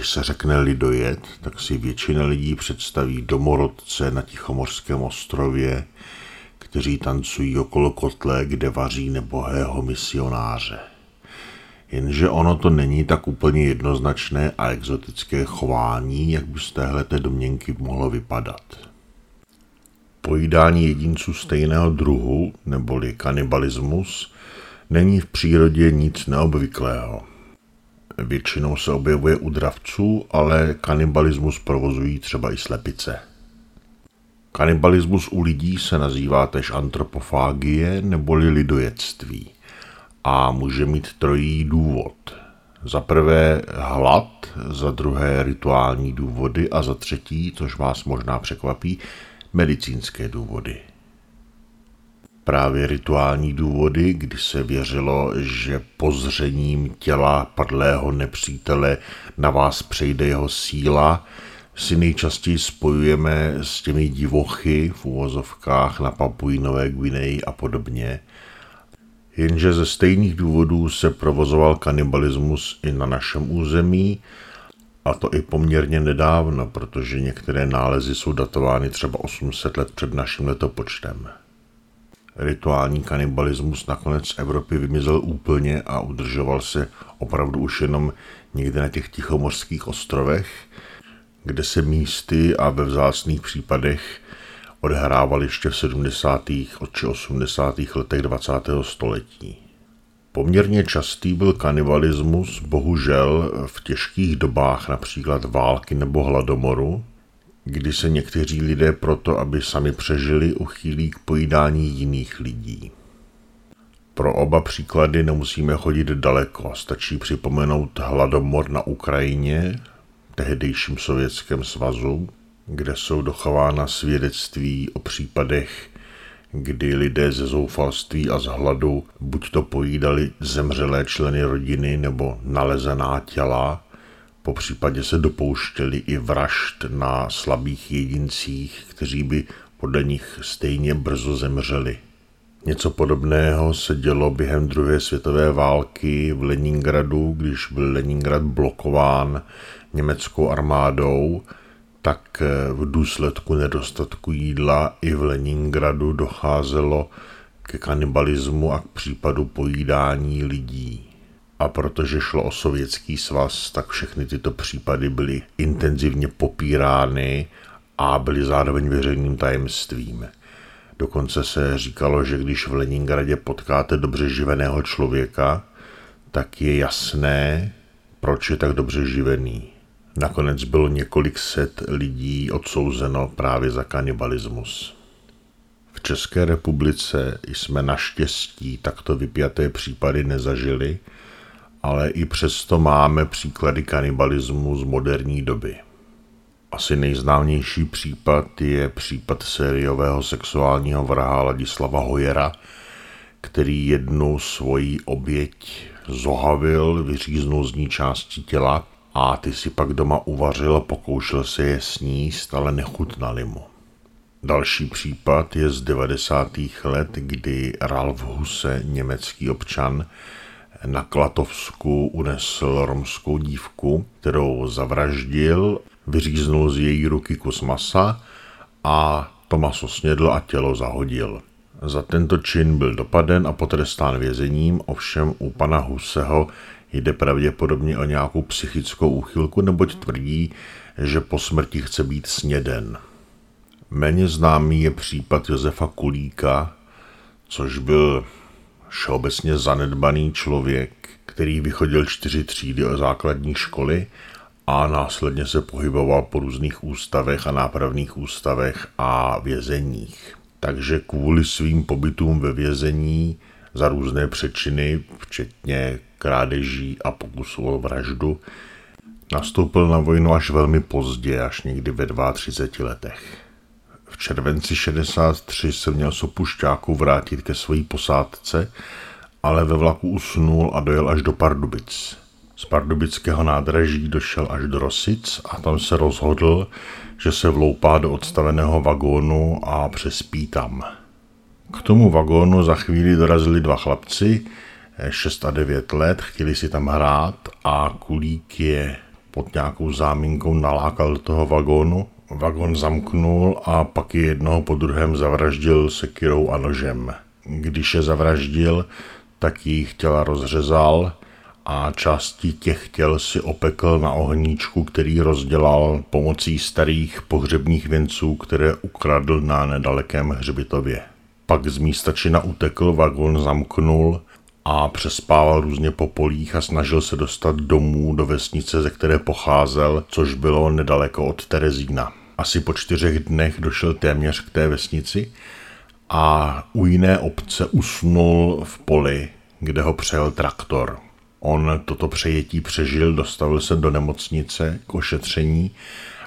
Když se řekne lidojet, tak si většina lidí představí domorodce na Tichomorském ostrově, kteří tancují okolo kotle, kde vaří nebohého misionáře. Jenže ono to není tak úplně jednoznačné a exotické chování, jak by z téhle domněnky mohlo vypadat. Pojídání jedinců stejného druhu, neboli kanibalismus, není v přírodě nic neobvyklého. Většinou se objevuje u dravců, ale kanibalismus provozují třeba i slepice. Kanibalismus u lidí se nazývá tež antropofágie neboli lidojectví a může mít trojí důvod. Za prvé hlad, za druhé rituální důvody a za třetí, což vás možná překvapí, medicínské důvody. Právě rituální důvody, kdy se věřilo, že pozřením těla padlého nepřítele na vás přejde jeho síla, si nejčastěji spojujeme s těmi divochy v úvozovkách na Papuinové Gvineji a podobně. Jenže ze stejných důvodů se provozoval kanibalismus i na našem území, a to i poměrně nedávno, protože některé nálezy jsou datovány třeba 800 let před naším letopočtem. Rituální kanibalismus nakonec z Evropy vymizel úplně a udržoval se opravdu už jenom někde na těch tichomorských ostrovech, kde se místy a ve vzácných případech odehrával ještě v 70. či 80. letech 20. století. Poměrně častý byl kanibalismus, bohužel v těžkých dobách, například války nebo hladomoru, kdy se někteří lidé proto, aby sami přežili, uchýlí k pojídání jiných lidí. Pro oba příklady nemusíme chodit daleko, stačí připomenout hladomor na Ukrajině, tehdejším sovětském svazu, kde jsou dochována svědectví o případech, kdy lidé ze zoufalství a z hladu buď to pojídali zemřelé členy rodiny nebo nalezená těla, po případě se dopouštěli i vražd na slabých jedincích, kteří by podle nich stejně brzo zemřeli. Něco podobného se dělo během druhé světové války v Leningradu, když byl Leningrad blokován německou armádou, tak v důsledku nedostatku jídla i v Leningradu docházelo ke kanibalismu a k případu pojídání lidí. A protože šlo o sovětský svaz, tak všechny tyto případy byly intenzivně popírány a byly zároveň veřejným tajemstvím. Dokonce se říkalo, že když v Leningradě potkáte dobře živeného člověka, tak je jasné, proč je tak dobře živený. Nakonec bylo několik set lidí odsouzeno právě za kanibalismus. V České republice jsme naštěstí takto vypjaté případy nezažili, ale i přesto máme příklady kanibalismu z moderní doby. Asi nejznámější případ je případ sériového sexuálního vraha Ladislava Hojera, který jednu svoji oběť zohavil, vyříznul z ní části těla a ty si pak doma uvařil pokoušel se je sníst, ale nechutnali mu. Další případ je z 90. let, kdy Ralf Huse, německý občan, na Klatovsku unesl romskou dívku, kterou zavraždil, vyříznul z její ruky kus masa a to maso snědl a tělo zahodil. Za tento čin byl dopaden a potrestán vězením, ovšem u pana Huseho jde pravděpodobně o nějakou psychickou úchylku, neboť tvrdí, že po smrti chce být sněden. Méně známý je případ Josefa Kulíka, což byl všeobecně zanedbaný člověk, který vychodil čtyři třídy o základní školy a následně se pohyboval po různých ústavech a nápravných ústavech a vězeních. Takže kvůli svým pobytům ve vězení za různé přečiny, včetně krádeží a pokusů o vraždu, nastoupil na vojnu až velmi pozdě, až někdy ve 32 letech. Červenci 63 se měl z opušťáků vrátit ke své posádce, ale ve vlaku usnul a dojel až do Pardubic. Z pardubického nádraží došel až do Rosic a tam se rozhodl, že se vloupá do odstaveného vagónu a přespí tam. K tomu vagónu za chvíli dorazili dva chlapci, 6 a 9 let, chtěli si tam hrát a Kulík je pod nějakou zámínkou nalákal do toho vagónu. Vagon zamknul a pak je jednoho po druhém zavraždil sekirou a nožem. Když je zavraždil, tak jejich těla rozřezal a části těch těl si opekl na ohníčku, který rozdělal pomocí starých pohřebních věnců, které ukradl na nedalekém hřbitově. Pak z místa čina utekl, vagon zamknul a přespával různě po polích a snažil se dostat domů do vesnice, ze které pocházel, což bylo nedaleko od Terezína. Asi po čtyřech dnech došel téměř k té vesnici a u jiné obce usnul v poli, kde ho přejel traktor. On toto přejetí přežil, dostavil se do nemocnice k ošetření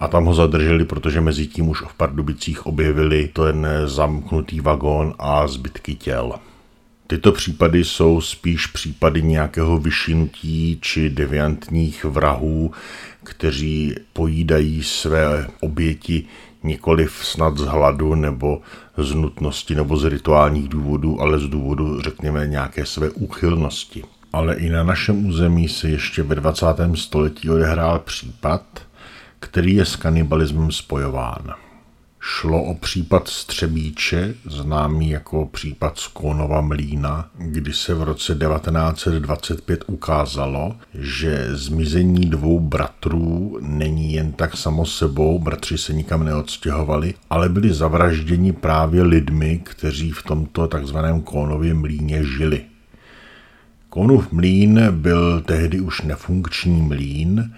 a tam ho zadrželi, protože mezi tím už v Pardubicích objevili ten zamknutý vagón a zbytky těl. Tyto případy jsou spíš případy nějakého vyšinutí či deviantních vrahů, kteří pojídají své oběti nikoli snad z hladu nebo z nutnosti nebo z rituálních důvodů, ale z důvodu, řekněme, nějaké své úchylnosti. Ale i na našem území se ještě ve 20. století odehrál případ, který je s kanibalismem spojován. Šlo o případ Střebíče, známý jako případ Skónova mlína, kdy se v roce 1925 ukázalo, že zmizení dvou bratrů není jen tak samo sebou, bratři se nikam neodstěhovali, ale byli zavražděni právě lidmi, kteří v tomto takzvaném Kónově mlíně žili. Kónův mlín byl tehdy už nefunkční mlín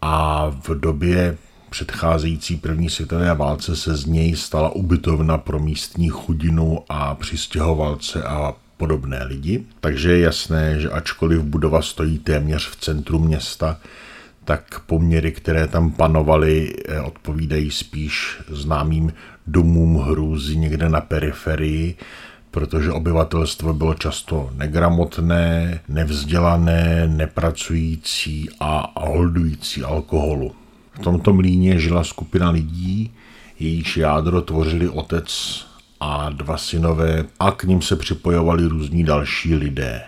a v době předcházející první světové válce se z něj stala ubytovna pro místní chudinu a přistěhovalce a podobné lidi. Takže je jasné, že ačkoliv budova stojí téměř v centru města, tak poměry, které tam panovaly, eh, odpovídají spíš známým domům hrůzy někde na periferii, protože obyvatelstvo bylo často negramotné, nevzdělané, nepracující a holdující alkoholu. V tomto mlíně žila skupina lidí, jejíž jádro tvořili otec a dva synové a k ním se připojovali různí další lidé.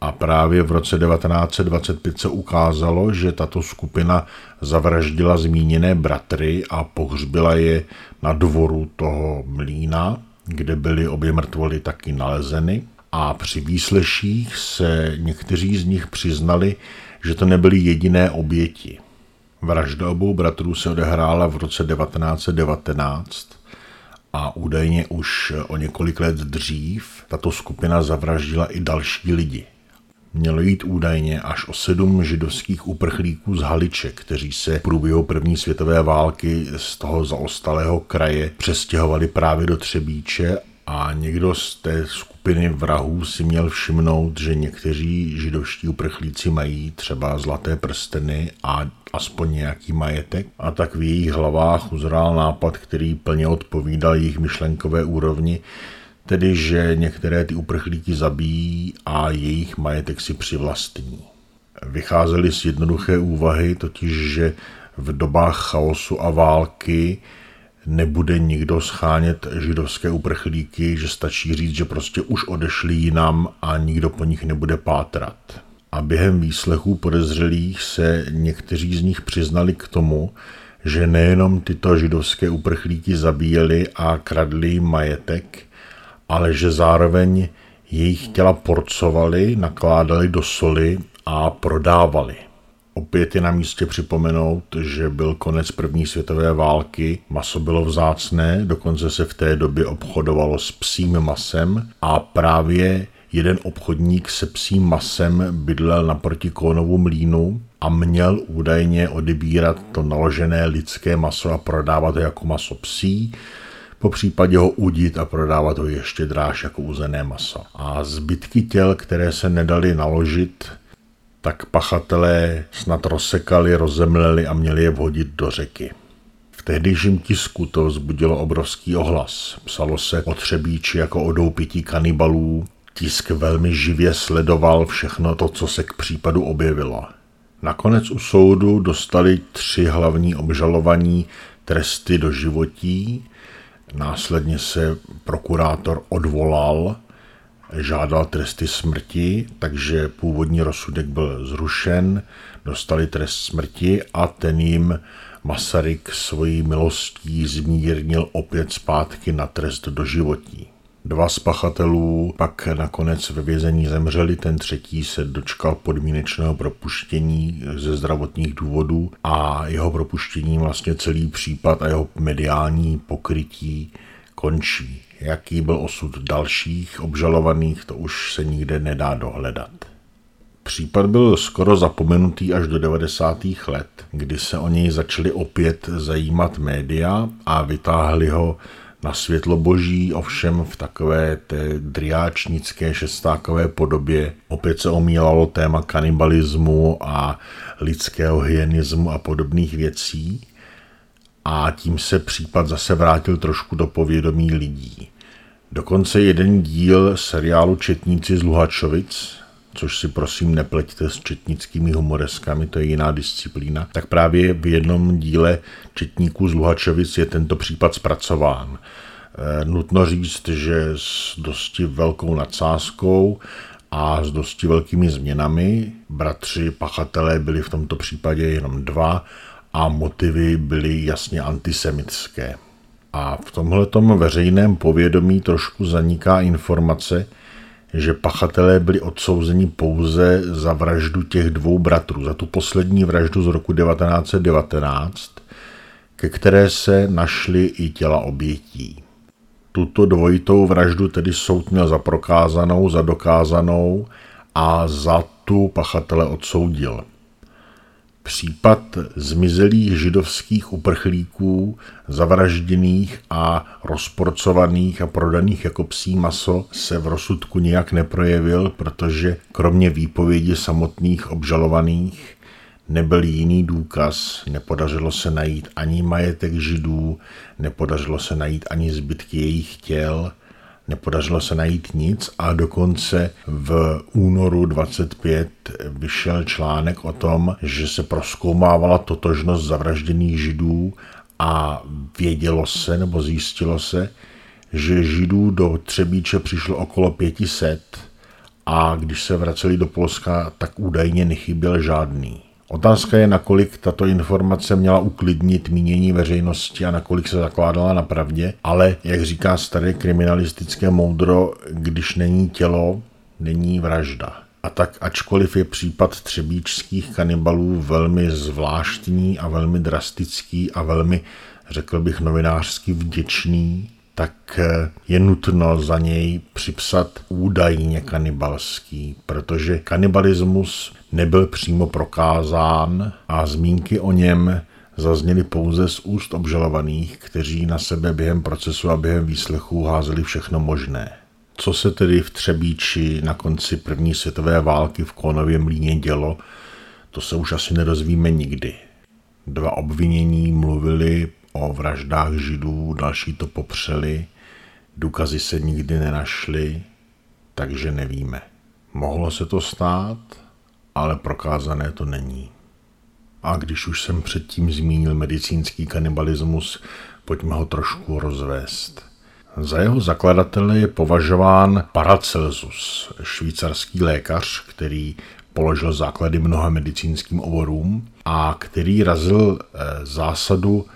A právě v roce 1925 se ukázalo, že tato skupina zavraždila zmíněné bratry a pohřbila je na dvoru toho mlína, kde byly obě mrtvoly taky nalezeny. A při výsleších se někteří z nich přiznali, že to nebyly jediné oběti. Vražda obou bratrů se odehrála v roce 1919 a údajně už o několik let dřív tato skupina zavraždila i další lidi. Mělo jít údajně až o sedm židovských uprchlíků z Haliče, kteří se v průběhu první světové války z toho zaostalého kraje přestěhovali právě do Třebíče a někdo z té skupiny vrahů si měl všimnout, že někteří židovští uprchlíci mají třeba zlaté prsteny a aspoň nějaký majetek a tak v jejich hlavách uzrál nápad, který plně odpovídal jejich myšlenkové úrovni, tedy že některé ty uprchlíky zabíjí a jejich majetek si přivlastní. Vycházeli z jednoduché úvahy, totiž že v dobách chaosu a války nebude nikdo schánět židovské uprchlíky, že stačí říct, že prostě už odešli jinam a nikdo po nich nebude pátrat. A během výslechů podezřelých se někteří z nich přiznali k tomu, že nejenom tyto židovské uprchlíky zabíjeli a kradli majetek, ale že zároveň jejich těla porcovali, nakládali do soli a prodávali. Opět je na místě připomenout, že byl konec první světové války, maso bylo vzácné, dokonce se v té době obchodovalo s psím masem a právě jeden obchodník se psím masem bydlel naproti Kónovu mlínu a měl údajně odebírat to naložené lidské maso a prodávat ho jako maso psí, po případě ho udit a prodávat ho ještě dráž jako uzené maso. A zbytky těl, které se nedali naložit, tak pachatelé snad rozsekali, rozemleli a měli je vhodit do řeky. V tehdejším tisku to vzbudilo obrovský ohlas. Psalo se o Třebíči jako o doupití kanibalů. Tisk velmi živě sledoval všechno to, co se k případu objevilo. Nakonec u soudu dostali tři hlavní obžalovaní tresty do životí. Následně se prokurátor odvolal žádal tresty smrti, takže původní rozsudek byl zrušen, dostali trest smrti a ten jim Masaryk svojí milostí zmírnil opět zpátky na trest do životí. Dva z pachatelů pak nakonec ve vězení zemřeli, ten třetí se dočkal podmínečného propuštění ze zdravotních důvodů a jeho propuštěním vlastně celý případ a jeho mediální pokrytí končí. Jaký byl osud dalších obžalovaných, to už se nikde nedá dohledat. Případ byl skoro zapomenutý až do 90. let, kdy se o něj začaly opět zajímat média a vytáhli ho na světlo boží, ovšem v takové té driáčnické šestákové podobě. Opět se omílalo téma kanibalismu a lidského hyenismu a podobných věcí a tím se případ zase vrátil trošku do povědomí lidí. Dokonce jeden díl seriálu Četníci z Luhačovic, což si prosím nepleťte s četnickými humoreskami, to je jiná disciplína, tak právě v jednom díle Četníků z Luhačovic je tento případ zpracován. E, nutno říct, že s dosti velkou nadsázkou a s dosti velkými změnami. Bratři pachatelé byli v tomto případě jenom dva a motivy byly jasně antisemitské. A v tomhletom veřejném povědomí trošku zaniká informace, že pachatelé byli odsouzeni pouze za vraždu těch dvou bratrů, za tu poslední vraždu z roku 1919, ke které se našly i těla obětí. Tuto dvojitou vraždu tedy soud měl za prokázanou, za dokázanou a za tu pachatele odsoudil. Případ zmizelých židovských uprchlíků, zavražděných a rozporcovaných a prodaných jako psí maso se v rozsudku nijak neprojevil, protože kromě výpovědi samotných obžalovaných nebyl jiný důkaz, nepodařilo se najít ani majetek židů, nepodařilo se najít ani zbytky jejich těl, Nepodařilo se najít nic a dokonce v únoru 25 vyšel článek o tom, že se proskoumávala totožnost zavražděných židů a vědělo se nebo zjistilo se, že židů do Třebíče přišlo okolo 500 a když se vraceli do Polska, tak údajně nechyběl žádný. Otázka je, nakolik tato informace měla uklidnit mínění veřejnosti a nakolik se zakládala na pravdě, ale jak říká staré kriminalistické moudro, když není tělo, není vražda. A tak ačkoliv je případ třebíčských kanibalů velmi zvláštní a velmi drastický a velmi, řekl bych, novinářsky vděčný, tak je nutno za něj připsat údajně kanibalský, protože kanibalismus nebyl přímo prokázán a zmínky o něm zazněly pouze z úst obžalovaných, kteří na sebe během procesu a během výslechů házeli všechno možné. Co se tedy v Třebíči na konci první světové války v Konově mlíně dělo, to se už asi nerozvíme nikdy. Dva obvinění mluvili o vraždách židů, další to popřeli, důkazy se nikdy nenašly, takže nevíme. Mohlo se to stát? ale prokázané to není. A když už jsem předtím zmínil medicínský kanibalismus, pojďme ho trošku rozvést. Za jeho zakladatele je považován Paracelsus, švýcarský lékař, který položil základy mnoha medicínským oborům a který razil eh, zásadu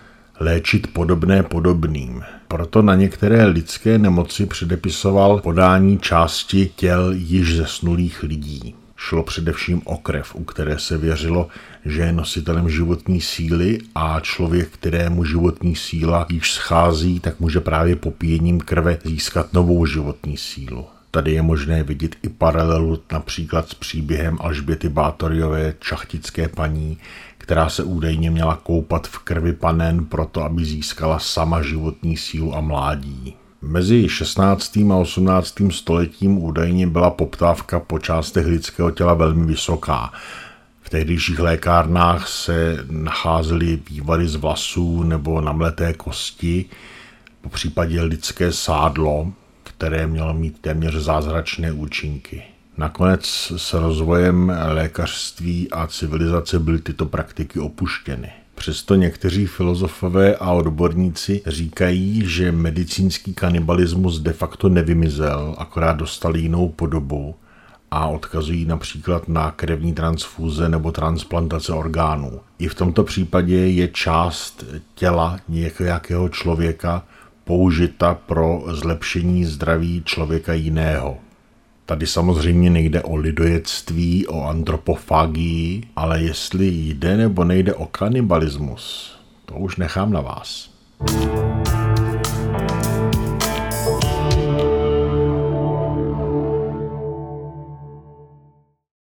léčit podobné podobným. Proto na některé lidské nemoci předepisoval podání části těl již zesnulých lidí. Šlo především o krev, u které se věřilo, že je nositelem životní síly a člověk, kterému životní síla již schází, tak může právě popíjením krve získat novou životní sílu. Tady je možné vidět i paralelu například s příběhem Alžběty Bátoriové, čachtické paní, která se údajně měla koupat v krvi panen proto, aby získala sama životní sílu a mládí. Mezi 16. a 18. stoletím údajně byla poptávka po částech lidského těla velmi vysoká. V tehdejších lékárnách se nacházely vývary z vlasů nebo namleté kosti, po případě lidské sádlo, které mělo mít téměř zázračné účinky. Nakonec s rozvojem lékařství a civilizace byly tyto praktiky opuštěny. Přesto někteří filozofové a odborníci říkají, že medicínský kanibalismus de facto nevymizel, akorát dostal jinou podobu a odkazují například na krevní transfúze nebo transplantace orgánů. I v tomto případě je část těla nějakého člověka použita pro zlepšení zdraví člověka jiného. Tady samozřejmě nejde o lidojectví, o antropofagii, ale jestli jde nebo nejde o kanibalismus, to už nechám na vás. thank you